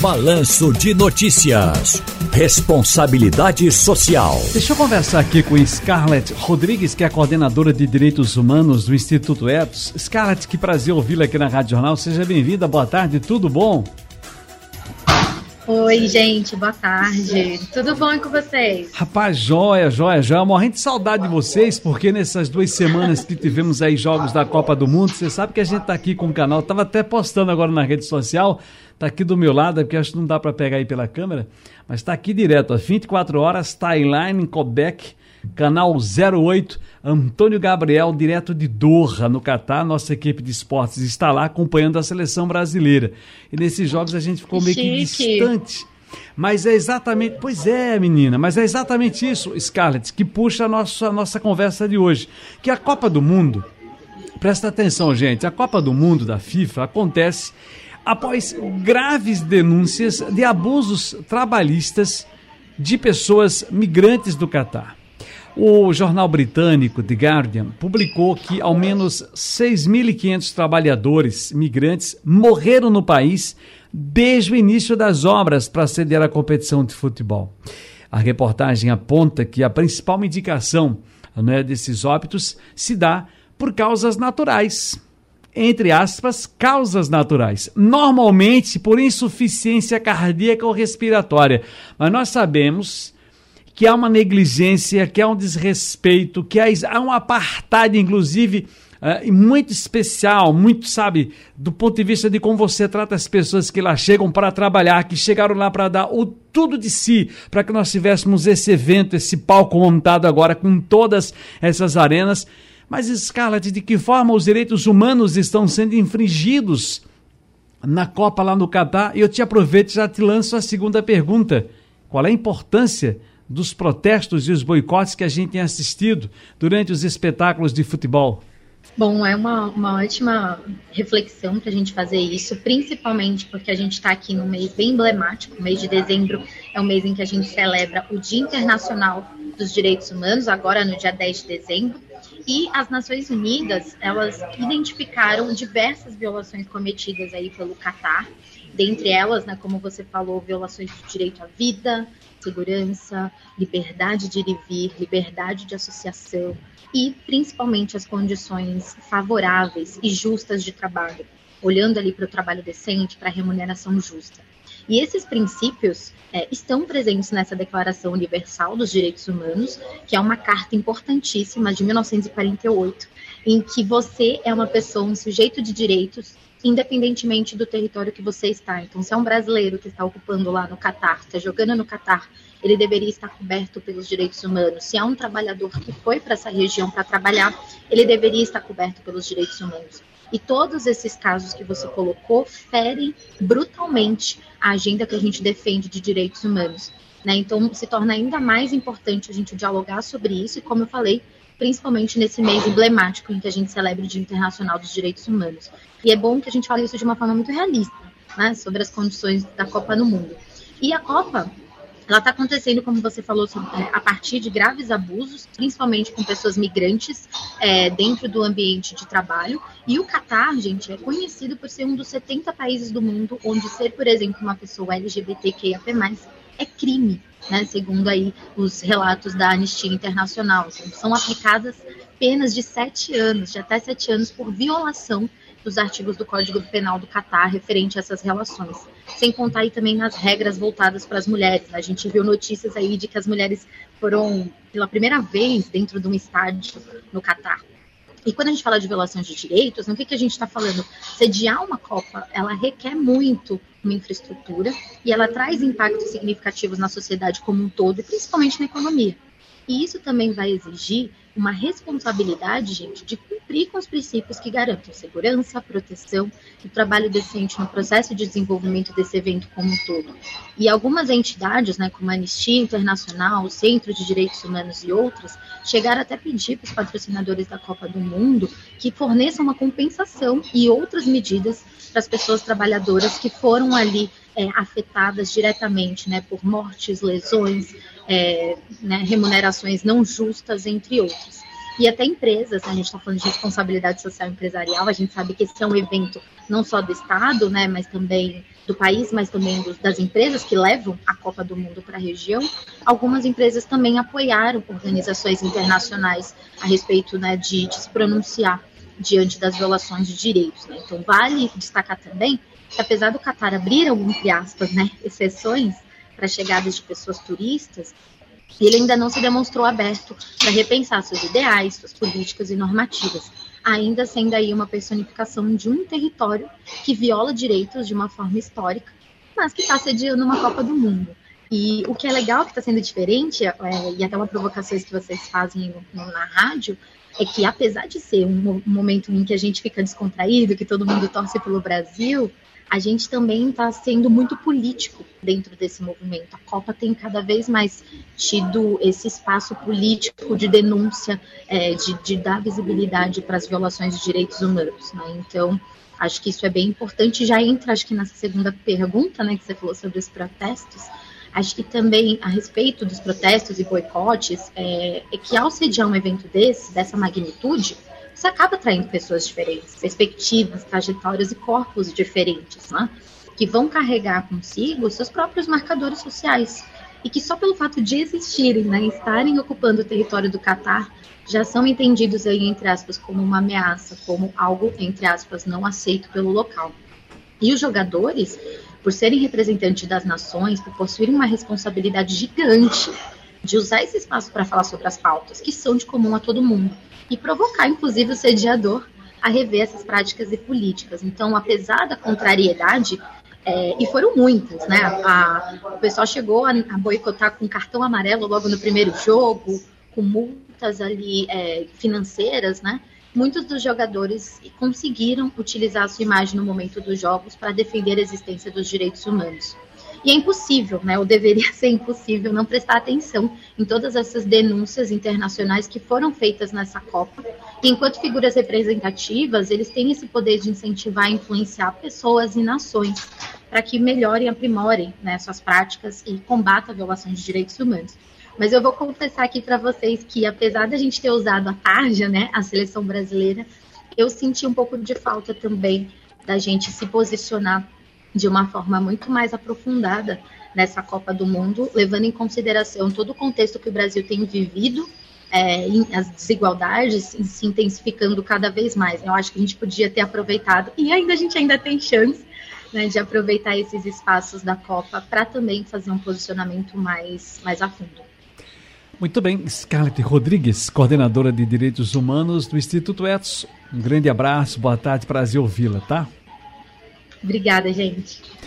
Balanço de Notícias. Responsabilidade Social. Deixa eu conversar aqui com Scarlett Rodrigues, que é coordenadora de Direitos Humanos do Instituto Etos. Scarlett, que prazer ouvi-la aqui na Rádio Jornal. Seja bem-vinda, boa tarde, tudo bom? Oi, gente, boa tarde. Tudo bom com vocês? Rapaz, joia, joia, joia. Morrendo de saudade de vocês, porque nessas duas semanas que tivemos aí jogos da Copa do Mundo, você sabe que a gente tá aqui com o canal, tava até postando agora na rede social, tá aqui do meu lado, é porque acho que não dá para pegar aí pela câmera, mas tá aqui direto, ó, 24 horas, timeline Quebec, canal 08, Antônio Gabriel, direto de Doha, no Catar. Nossa equipe de esportes está lá acompanhando a seleção brasileira. E nesses jogos a gente ficou meio que distante. Mas é exatamente. Pois é, menina, mas é exatamente isso, Scarlett, que puxa a nossa, a nossa conversa de hoje. Que a Copa do Mundo. Presta atenção, gente. A Copa do Mundo da FIFA acontece após graves denúncias de abusos trabalhistas de pessoas migrantes do Catar. O jornal britânico The Guardian publicou que ao menos 6.500 trabalhadores migrantes morreram no país desde o início das obras para aceder à competição de futebol. A reportagem aponta que a principal indicação né, desses óbitos se dá por causas naturais. Entre aspas, causas naturais. Normalmente por insuficiência cardíaca ou respiratória. Mas nós sabemos que há uma negligência, que há um desrespeito, que há um apartheid, inclusive, uh, muito especial, muito, sabe, do ponto de vista de como você trata as pessoas que lá chegam para trabalhar, que chegaram lá para dar o tudo de si, para que nós tivéssemos esse evento, esse palco montado agora com todas essas arenas. Mas, Scarlett, de que forma os direitos humanos estão sendo infringidos na Copa lá no Catar? E eu te aproveito e já te lanço a segunda pergunta. Qual é a importância dos protestos e os boicotes que a gente tem assistido durante os espetáculos de futebol? Bom, é uma, uma ótima reflexão para a gente fazer isso, principalmente porque a gente está aqui no mês bem emblemático. O mês de dezembro é o mês em que a gente celebra o Dia Internacional dos Direitos Humanos, agora no dia 10 de dezembro. E as Nações Unidas, elas identificaram diversas violações cometidas aí pelo Catar, dentre elas, né, como você falou, violações do direito à vida, segurança, liberdade de ir e vir, liberdade de associação e principalmente as condições favoráveis e justas de trabalho, olhando ali para o trabalho decente, para a remuneração justa. E esses princípios é, estão presentes nessa Declaração Universal dos Direitos Humanos, que é uma carta importantíssima de 1948, em que você é uma pessoa, um sujeito de direitos, independentemente do território que você está. Então, se é um brasileiro que está ocupando lá no Catar, está jogando no Catar, ele deveria estar coberto pelos direitos humanos. Se há um trabalhador que foi para essa região para trabalhar, ele deveria estar coberto pelos direitos humanos. E todos esses casos que você colocou ferem brutalmente a agenda que a gente defende de direitos humanos. Né? Então, se torna ainda mais importante a gente dialogar sobre isso, e como eu falei, principalmente nesse mês emblemático em que a gente celebra o Dia Internacional dos Direitos Humanos. E é bom que a gente fale isso de uma forma muito realista, né, sobre as condições da Copa no mundo. E a Copa, ela está acontecendo, como você falou, é, a partir de graves abusos, principalmente com pessoas migrantes é, dentro do ambiente de trabalho. E o Catar, gente, é conhecido por ser um dos 70 países do mundo onde ser, por exemplo, uma pessoa LGBTQIAP+, é crime né, segundo aí os relatos da Anistia Internacional. Então, são aplicadas penas de sete anos, de até sete anos, por violação dos artigos do Código Penal do Catar referente a essas relações. Sem contar aí também nas regras voltadas para as mulheres. A gente viu notícias aí de que as mulheres foram pela primeira vez dentro de um estádio no Catar. E quando a gente fala de violações de direitos, no que, que a gente está falando? Sediar uma Copa, ela requer muito uma infraestrutura e ela traz impactos significativos na sociedade como um todo, principalmente na economia. E isso também vai exigir uma responsabilidade, gente, de cumprir com os princípios que garantem segurança, proteção e trabalho decente no processo de desenvolvimento desse evento como um todo. E algumas entidades, né, como a Anistia Internacional, o Centro de Direitos Humanos e outras, chegaram até a pedir para os patrocinadores da Copa do Mundo que forneçam uma compensação e outras medidas para as pessoas trabalhadoras que foram ali é, afetadas diretamente né, por mortes, lesões, é, né, remunerações não justas, entre outros. e até empresas, né? a gente está falando de responsabilidade social empresarial, a gente sabe que esse é um evento não só do Estado, né, mas também do país, mas também dos, das empresas que levam a Copa do Mundo para a região. Algumas empresas também apoiaram organizações internacionais a respeito né, de, de se pronunciar diante das violações de direitos. Né? Então, vale destacar também que, apesar do Qatar abrir, entre aspas, né, exceções para a chegada de pessoas turistas, ele ainda não se demonstrou aberto para repensar seus ideais, suas políticas e normativas, ainda sendo aí uma personificação de um território que viola direitos de uma forma histórica, mas que está sediando uma Copa do Mundo. E o que é legal, que está sendo diferente, é, e até uma provocação que vocês fazem no, na rádio, é que apesar de ser um, um momento em que a gente fica descontraído, que todo mundo torce pelo Brasil, a gente também está sendo muito político dentro desse movimento. A Copa tem cada vez mais tido esse espaço político de denúncia, é, de, de, dar visibilidade para as violações de direitos humanos. Né? Então, acho que isso é bem importante. Já entra, acho que nessa segunda pergunta, né, que você falou sobre os protestos. Acho que também a respeito dos protestos e boicotes, é, é que ao sediar um evento desse, dessa magnitude, você acaba atraindo pessoas diferentes, perspectivas, trajetórias e corpos diferentes, né? que vão carregar consigo seus próprios marcadores sociais e que só pelo fato de existirem, né, estarem ocupando o território do Catar, já são entendidos aí entre aspas como uma ameaça, como algo entre aspas não aceito pelo local. E os jogadores, por serem representantes das nações, por possuírem uma responsabilidade gigante de usar esse espaço para falar sobre as pautas que são de comum a todo mundo e provocar, inclusive, o sediador a rever essas práticas e políticas. Então, apesar da contrariedade, é, e foram muitas, né? A, o pessoal chegou a, a, boicotar com cartão amarelo logo no primeiro jogo, com multas ali é, financeiras, né? Muitos dos jogadores conseguiram utilizar a sua imagem no momento dos jogos para defender a existência dos direitos humanos. E é impossível, né, ou deveria ser impossível, não prestar atenção em todas essas denúncias internacionais que foram feitas nessa Copa. E enquanto figuras representativas, eles têm esse poder de incentivar e influenciar pessoas e nações para que melhorem aprimorem né, suas práticas e combatam a violação de direitos humanos. Mas eu vou confessar aqui para vocês que, apesar da gente ter usado a tarja, né, a seleção brasileira, eu senti um pouco de falta também da gente se posicionar de uma forma muito mais aprofundada nessa Copa do Mundo, levando em consideração todo o contexto que o Brasil tem vivido, é, as desigualdades se intensificando cada vez mais. Eu acho que a gente podia ter aproveitado, e ainda a gente ainda tem chance né, de aproveitar esses espaços da Copa para também fazer um posicionamento mais, mais a fundo. Muito bem, Scarlett Rodrigues, coordenadora de Direitos Humanos do Instituto Etos. Um grande abraço, boa tarde, prazer ouvi-la, tá? Obrigada, gente.